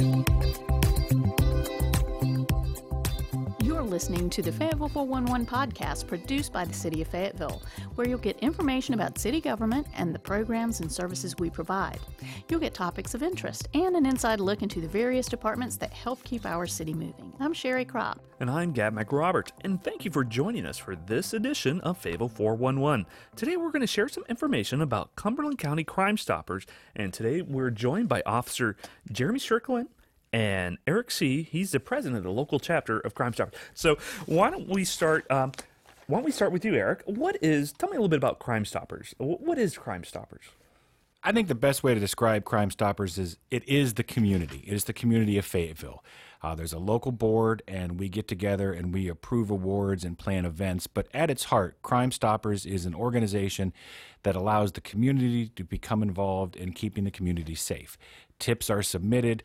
You're listening to the Fayetteville 411 podcast produced by the City of Fayetteville, where you'll get information about city government and the programs and services we provide. You'll get topics of interest and an inside look into the various departments that help keep our city moving. I'm Sherry Kropp. And I'm Gab McRoberts, and thank you for joining us for this edition of Fayetteville 411. Today we're going to share some information about Cumberland County Crime Stoppers, and today we're joined by Officer Jeremy Strickland and Eric C. He's the president of the local chapter of Crime Stoppers. So why don't we start? Um, why don't we start with you, Eric? What is? Tell me a little bit about Crime Stoppers. What is Crime Stoppers? I think the best way to describe Crime Stoppers is it is the community. It is the community of Fayetteville. Uh, there's a local board, and we get together and we approve awards and plan events. But at its heart, Crime Stoppers is an organization that allows the community to become involved in keeping the community safe. Tips are submitted,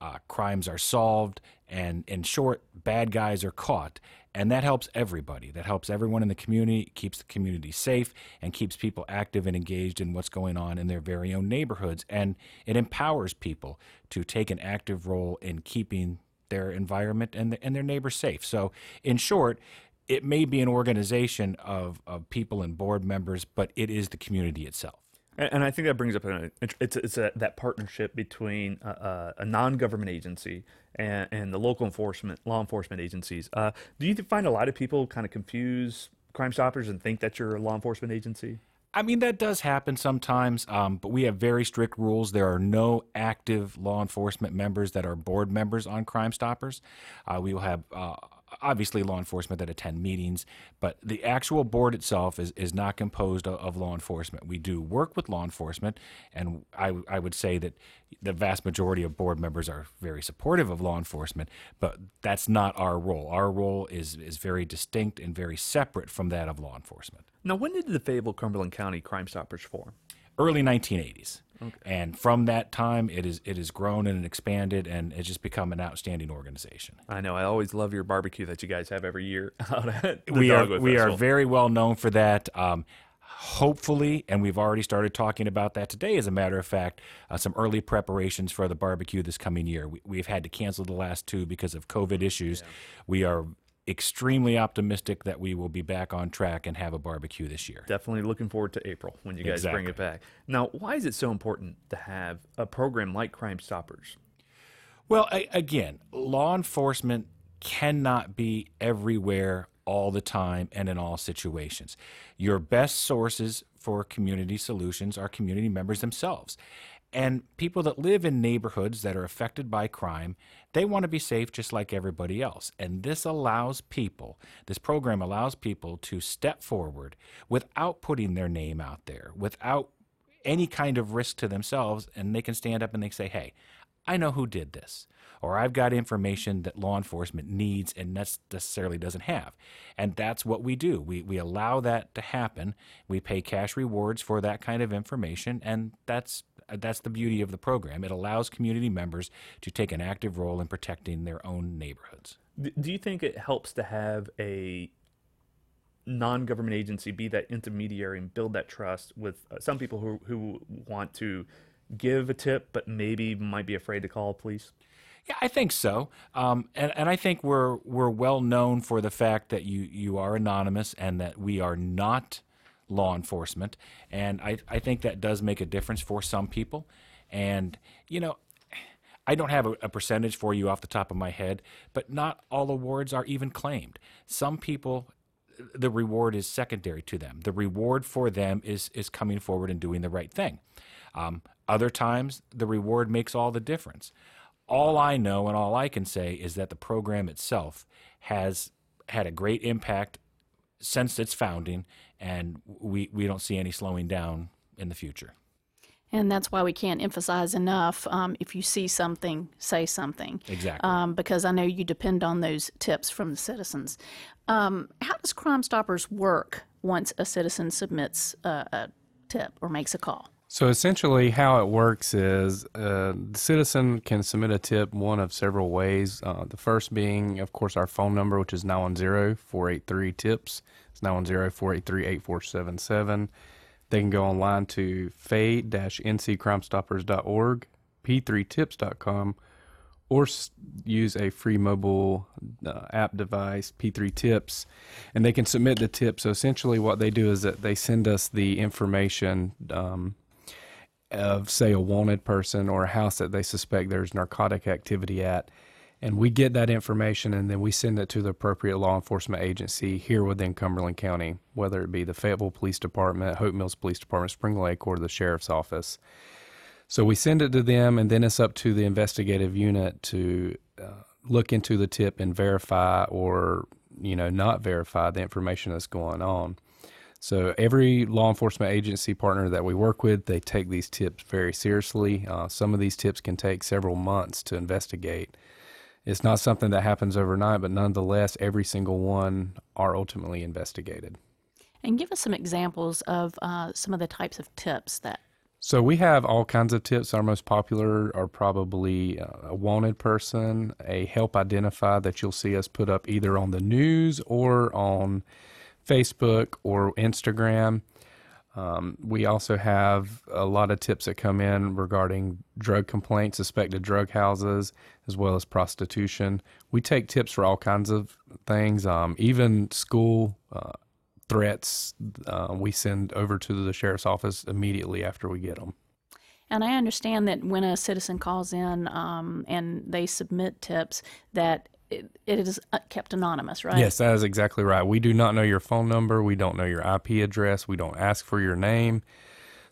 uh, crimes are solved, and in short, bad guys are caught. And that helps everybody. That helps everyone in the community, keeps the community safe, and keeps people active and engaged in what's going on in their very own neighborhoods. And it empowers people to take an active role in keeping their environment and, the, and their neighbors safe. So, in short, it may be an organization of, of people and board members, but it is the community itself. And, and I think that brings up an, it's it's a, that partnership between uh, uh, a non-government agency and, and the local enforcement law enforcement agencies. Uh, do you find a lot of people kind of confuse Crime Stoppers and think that you're a law enforcement agency? I mean, that does happen sometimes, um, but we have very strict rules. There are no active law enforcement members that are board members on Crime Stoppers. Uh, we will have. Uh, Obviously, law enforcement that attend meetings, but the actual board itself is, is not composed of, of law enforcement. We do work with law enforcement, and I, I would say that the vast majority of board members are very supportive of law enforcement, but that's not our role. Our role is, is very distinct and very separate from that of law enforcement. Now, when did the Fayetteville Cumberland County Crime Stoppers form? Early 1980s. And from that time, it is it has grown and expanded, and it's just become an outstanding organization. I know I always love your barbecue that you guys have every year out at the we are we are very well known for that. Um, hopefully, and we've already started talking about that today. As a matter of fact, uh, some early preparations for the barbecue this coming year. We, we've had to cancel the last two because of COVID issues. We are extremely optimistic that we will be back on track and have a barbecue this year. Definitely looking forward to April when you guys bring it back. Now, why is it so important to have a program like Crime Stoppers? Well, a- again, law enforcement cannot be everywhere all the time and in all situations. Your best sources for community solutions are community members themselves. And people that live in neighborhoods that are affected by crime, they want to be safe just like everybody else. And this allows people, this program allows people to step forward without putting their name out there, without any kind of risk to themselves, and they can stand up and they say, hey, I know who did this, or I've got information that law enforcement needs and necessarily doesn't have. And that's what we do. We, we allow that to happen. We pay cash rewards for that kind of information, and that's that's the beauty of the program. It allows community members to take an active role in protecting their own neighborhoods. Do you think it helps to have a non-government agency be that intermediary and build that trust with uh, some people who who want to give a tip but maybe might be afraid to call police? Yeah, I think so. Um, and, and I think we're we're well known for the fact that you you are anonymous and that we are not law enforcement. And I, I think that does make a difference for some people. And you know, I don't have a, a percentage for you off the top of my head, but not all awards are even claimed. Some people the reward is secondary to them. The reward for them is is coming forward and doing the right thing. Um, other times, the reward makes all the difference. All I know and all I can say is that the program itself has had a great impact since its founding, and we, we don't see any slowing down in the future. And that's why we can't emphasize enough um, if you see something, say something. Exactly. Um, because I know you depend on those tips from the citizens. Um, how does Crime Stoppers work once a citizen submits a, a tip or makes a call? So essentially, how it works is uh, the citizen can submit a tip one of several ways. Uh, the first being, of course, our phone number, which is 910 483 TIPS. It's 910 483 8477. They can go online to fay nccrimestoppers.org, p3tips.com, or use a free mobile uh, app device, P3 Tips, and they can submit the tip. So essentially, what they do is that they send us the information um, of, say, a wanted person or a house that they suspect there's narcotic activity at. And we get that information and then we send it to the appropriate law enforcement agency here within Cumberland County, whether it be the Fayetteville Police Department, Hope Mills Police Department, Spring Lake, or the Sheriff's Office. So we send it to them, and then it's up to the investigative unit to uh, look into the tip and verify or you know not verify the information that's going on. So every law enforcement agency partner that we work with, they take these tips very seriously. Uh, some of these tips can take several months to investigate. It's not something that happens overnight, but nonetheless, every single one are ultimately investigated. And give us some examples of uh, some of the types of tips that. So we have all kinds of tips. Our most popular are probably uh, a wanted person, a help identify that you'll see us put up either on the news or on Facebook or Instagram. Um, we also have a lot of tips that come in regarding drug complaints, suspected drug houses, as well as prostitution. We take tips for all kinds of things, um, even school uh, threats. Uh, we send over to the sheriff's office immediately after we get them. And I understand that when a citizen calls in um, and they submit tips, that it, it is uh, kept anonymous, right? Yes, that is exactly right. We do not know your phone number. We don't know your IP address. We don't ask for your name.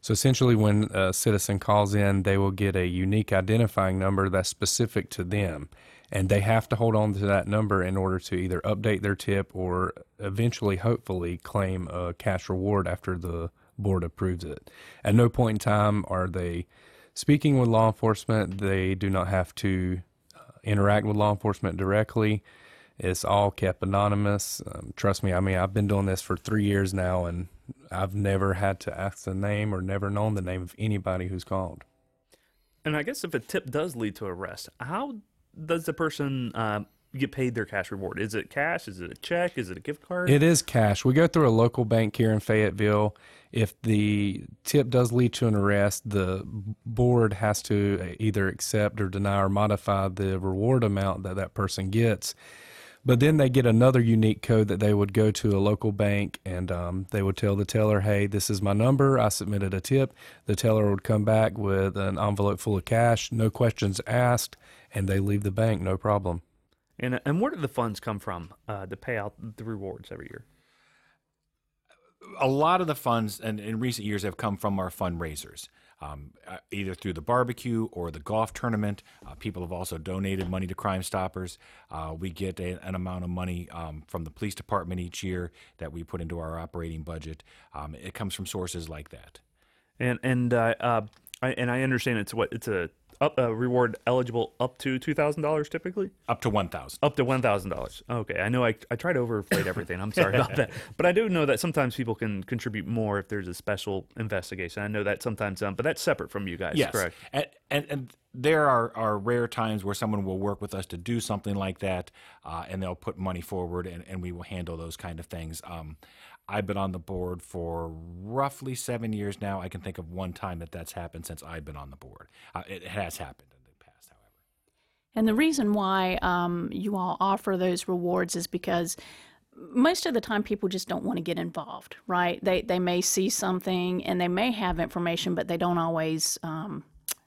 So essentially, when a citizen calls in, they will get a unique identifying number that's specific to them. And they have to hold on to that number in order to either update their tip or eventually, hopefully, claim a cash reward after the board approves it. At no point in time are they speaking with law enforcement. They do not have to interact with law enforcement directly. It's all kept anonymous. Um, trust me, I mean, I've been doing this for three years now, and I've never had to ask the name or never known the name of anybody who's called. And I guess if a tip does lead to arrest, how does the person uh, get paid their cash reward? Is it cash? Is it a check? Is it a gift card? It is cash. We go through a local bank here in Fayetteville. If the tip does lead to an arrest, the board has to either accept or deny or modify the reward amount that that person gets. But then they get another unique code that they would go to a local bank and um, they would tell the teller, hey, this is my number. I submitted a tip. The teller would come back with an envelope full of cash, no questions asked, and they leave the bank, no problem. And, and where do the funds come from uh, to pay out the rewards every year? a lot of the funds and in recent years have come from our fundraisers, um, uh, either through the barbecue or the golf tournament. Uh, people have also donated money to Crime Stoppers. Uh, we get a, an amount of money um, from the police department each year that we put into our operating budget. Um, it comes from sources like that. And and uh, uh, I, and I understand it's what it's a up a reward eligible up to two thousand dollars typically. Up to one thousand. Up to one thousand dollars. Okay, I know I I tried to overinflate everything. I'm sorry about that, but I do know that sometimes people can contribute more if there's a special investigation. I know that sometimes, um, but that's separate from you guys. Yes, correct? And, and and there are are rare times where someone will work with us to do something like that, uh, and they'll put money forward, and, and we will handle those kind of things. Um, I've been on the board for roughly seven years now. I can think of one time that that's happened since I've been on the board. Uh, it has happened in the past, however. And the reason why um, you all offer those rewards is because most of the time people just don't want to get involved, right? They they may see something and they may have information, but they don't always. Um,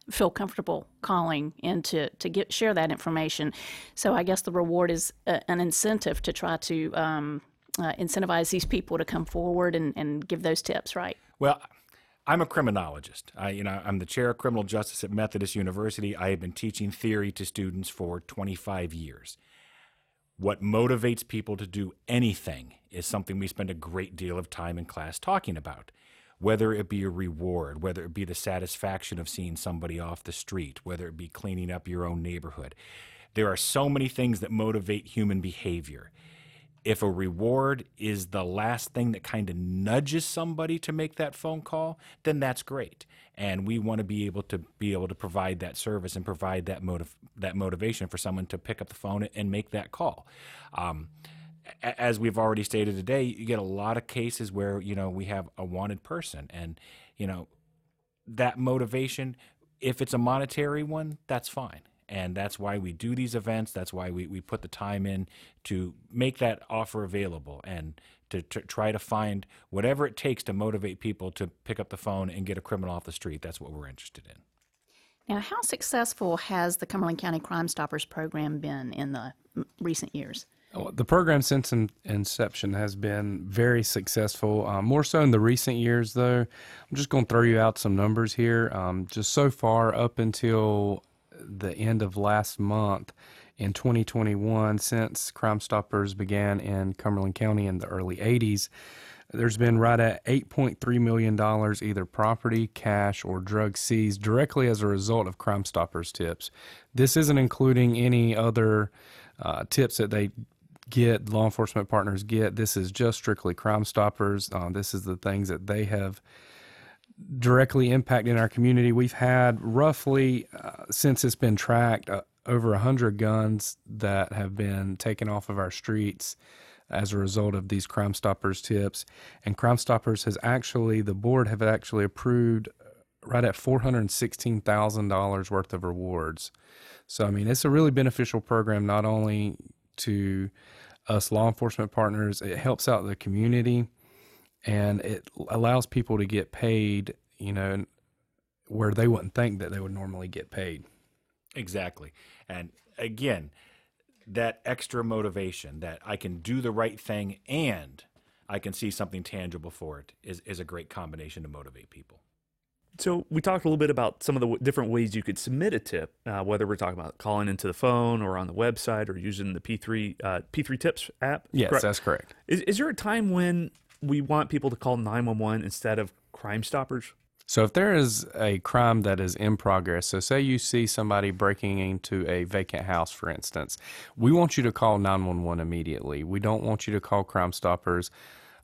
feel comfortable calling in to, to get share that information so i guess the reward is a, an incentive to try to um, uh, incentivize these people to come forward and, and give those tips, right? Well, I'm a criminologist. I, you know, I'm the chair of criminal justice at Methodist University. I have been teaching theory to students for 25 years. What motivates people to do anything is something we spend a great deal of time in class talking about. Whether it be a reward, whether it be the satisfaction of seeing somebody off the street, whether it be cleaning up your own neighborhood. There are so many things that motivate human behavior if a reward is the last thing that kind of nudges somebody to make that phone call, then that's great. And we want to be able to be able to provide that service and provide that motive that motivation for someone to pick up the phone and make that call. Um, as we've already stated today, you get a lot of cases where you know we have a wanted person, and you know that motivation. If it's a monetary one, that's fine And that's why we do these events. That's why we, we put the time in to make that offer available and to, to try to find whatever it takes to motivate people to pick up the phone and get a criminal off the street. That's what we're interested in. Now, how successful has the Cumberland County Crime Stoppers program been in the m- recent years? The program since inception has been very successful. Um, more so in the recent years, though. I'm just going to throw you out some numbers here. Um, just so far, up until the end of last month in 2021, since Crime Stoppers began in Cumberland County in the early 80s, there's been right at $8.3 million either property, cash, or drugs seized directly as a result of Crime Stoppers tips. This isn't including any other uh, tips that they get, law enforcement partners get. This is just strictly Crime Stoppers. Uh, this is the things that they have directly impacting our community. We've had roughly, uh, since it's been tracked, uh, over 100 guns that have been taken off of our streets as a result of these Crime Stoppers tips. And Crime Stoppers has actually, the board have actually approved right at $416,000 worth of rewards. So, I mean, it's a really beneficial program, not only to us law enforcement partners, it helps out the community and it allows people to get paid, you know, where they wouldn't think that they would normally get paid. Exactly. And again, that extra motivation that I can do the right thing and I can see something tangible for it is, is a great combination to motivate people. So we talked a little bit about some of the w- different ways you could submit a tip, uh, whether we're talking about calling into the phone or on the website or using the P3 uh, P3 Tips app. Yes, Correct. that's correct. Is, is there a time when we want people to call 911 instead of Crime Stoppers? So if there is a crime that is in progress, so say you see somebody breaking into a vacant house, for instance, we want you to call 911 immediately. We don't want you to call Crime Stoppers.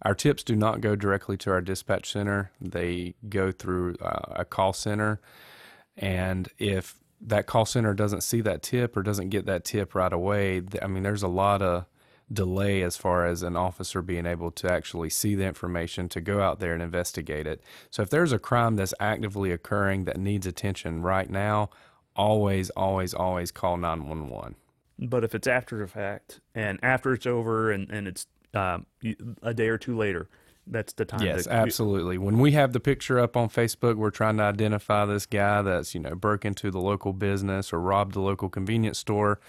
Our tips do not go directly to our dispatch center. They go through uh, a call center. And if that call center doesn't see that tip or doesn't get that tip right away, I mean, there's a lot of delay as far as an officer being able to actually see the information to go out there and investigate it. So if there's a crime that's actively occurring that needs attention right now, always, always, always call 911. But if it's after the fact and after it's over and, and it's um, y- a day or two later, that's the time. Yes, absolutely. When we have the picture up on Facebook, we're trying to identify this guy that's, you know, broke into the local business or robbed the local convenience store.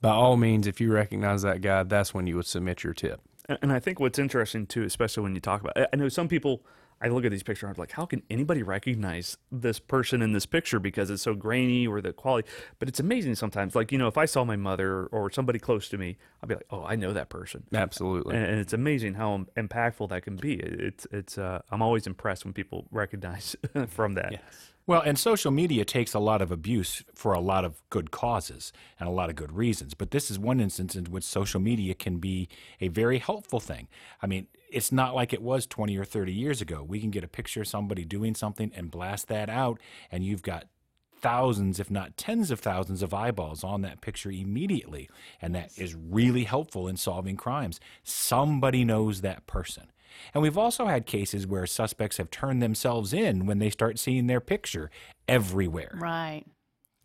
By all means, if you recognize that guy, that's when you would submit your tip. And- And I think what's interesting too, especially when you talk about, I- know some people. I look at these pictures, and I'm like, how can anybody recognize this person in this picture because it's so grainy or the quality? But it's amazing sometimes. Like you know, if I saw my mother or somebody close to me, I'd be like, oh, I know that person. Absolutely. And, and it's amazing how impactful that can be. It's it's. Uh, I'm always impressed when people recognize from that. Well, and social media takes a lot of abuse for a lot of good causes and a lot of good reasons. But this is one instance in which social media can be a very helpful thing. I mean, it's not like it was 20 or 30 years ago. We can get a picture of somebody doing something and blast that out, and you've got thousands, if not tens of thousands, of eyeballs on that picture immediately. And that is really helpful in solving crimes. Somebody knows that person. And we've also had cases where suspects have turned themselves in when they start seeing their picture everywhere. Right.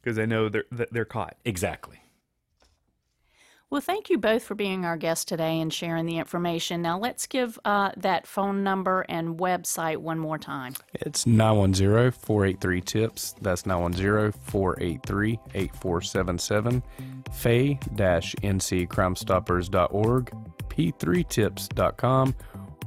because they know they're they're caught. Exactly. Well, thank you both for being our guests today and sharing the information. Now, let's give uh, that phone number and website one more time. It's 910-483-TIPS. That's 910-483-8477. Fay-nccrimestoppers.org, p3tips.com,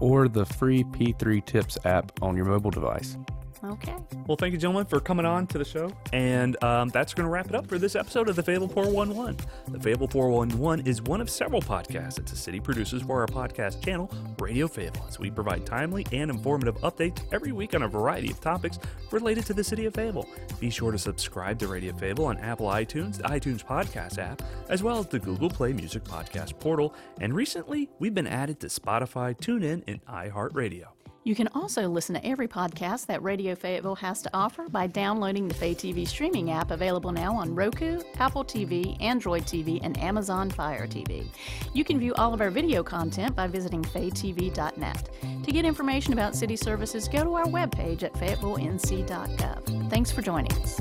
or the free P3 Tips app on your mobile device. Okay. Well, thank you, gentlemen, for coming on to the show. And um, that's going to wrap it up for this episode of The Fayetteville 411. The Fayetteville 411 is one of several podcasts that the city produces for our podcast channel, Radio Fayetteville, we provide timely and informative updates every week on a variety of topics related to the city of Fayetteville. Be sure to subscribe to Radio Fayetteville on Apple iTunes, the iTunes Podcast app, as well as the Google Play Music Podcast portal. And recently, we've been added to Spotify, TuneIn, and iHeartRadio. You can also listen to every podcast that Radio Fayetteville has to offer by downloading the Fay TV streaming app available now on Roku, Apple TV, Android TV, and Amazon Fire TV. You can view all of our video content by visiting faytv.net. To get information about city services, go to our webpage at fayettevillenc.gov. Thanks for joining us.